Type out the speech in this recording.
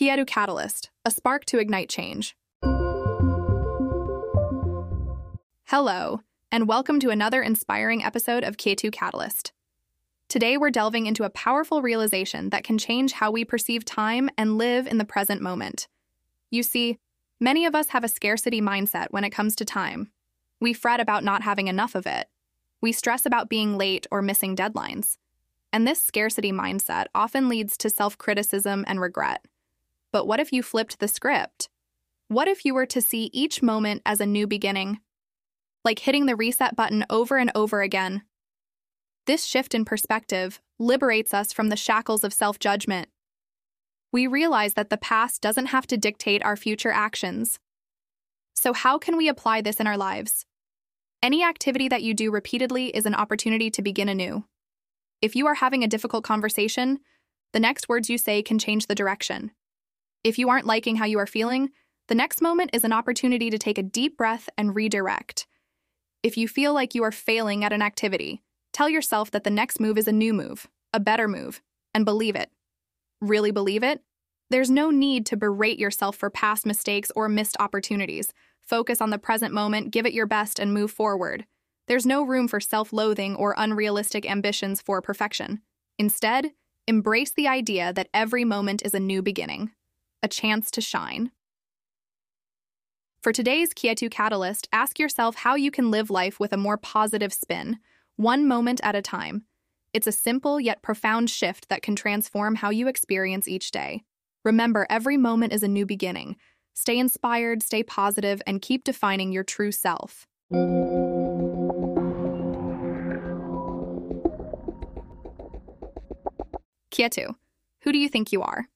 Kyetu Catalyst, a spark to ignite change. Hello, and welcome to another inspiring episode of Kyetu Catalyst. Today, we're delving into a powerful realization that can change how we perceive time and live in the present moment. You see, many of us have a scarcity mindset when it comes to time. We fret about not having enough of it. We stress about being late or missing deadlines. And this scarcity mindset often leads to self criticism and regret. But what if you flipped the script? What if you were to see each moment as a new beginning? Like hitting the reset button over and over again. This shift in perspective liberates us from the shackles of self judgment. We realize that the past doesn't have to dictate our future actions. So, how can we apply this in our lives? Any activity that you do repeatedly is an opportunity to begin anew. If you are having a difficult conversation, the next words you say can change the direction. If you aren't liking how you are feeling, the next moment is an opportunity to take a deep breath and redirect. If you feel like you are failing at an activity, tell yourself that the next move is a new move, a better move, and believe it. Really believe it? There's no need to berate yourself for past mistakes or missed opportunities. Focus on the present moment, give it your best, and move forward. There's no room for self loathing or unrealistic ambitions for perfection. Instead, embrace the idea that every moment is a new beginning, a chance to shine. For today's Kyetu Catalyst, ask yourself how you can live life with a more positive spin, one moment at a time. It's a simple yet profound shift that can transform how you experience each day. Remember, every moment is a new beginning. Stay inspired, stay positive, and keep defining your true self. Kyetu, who do you think you are?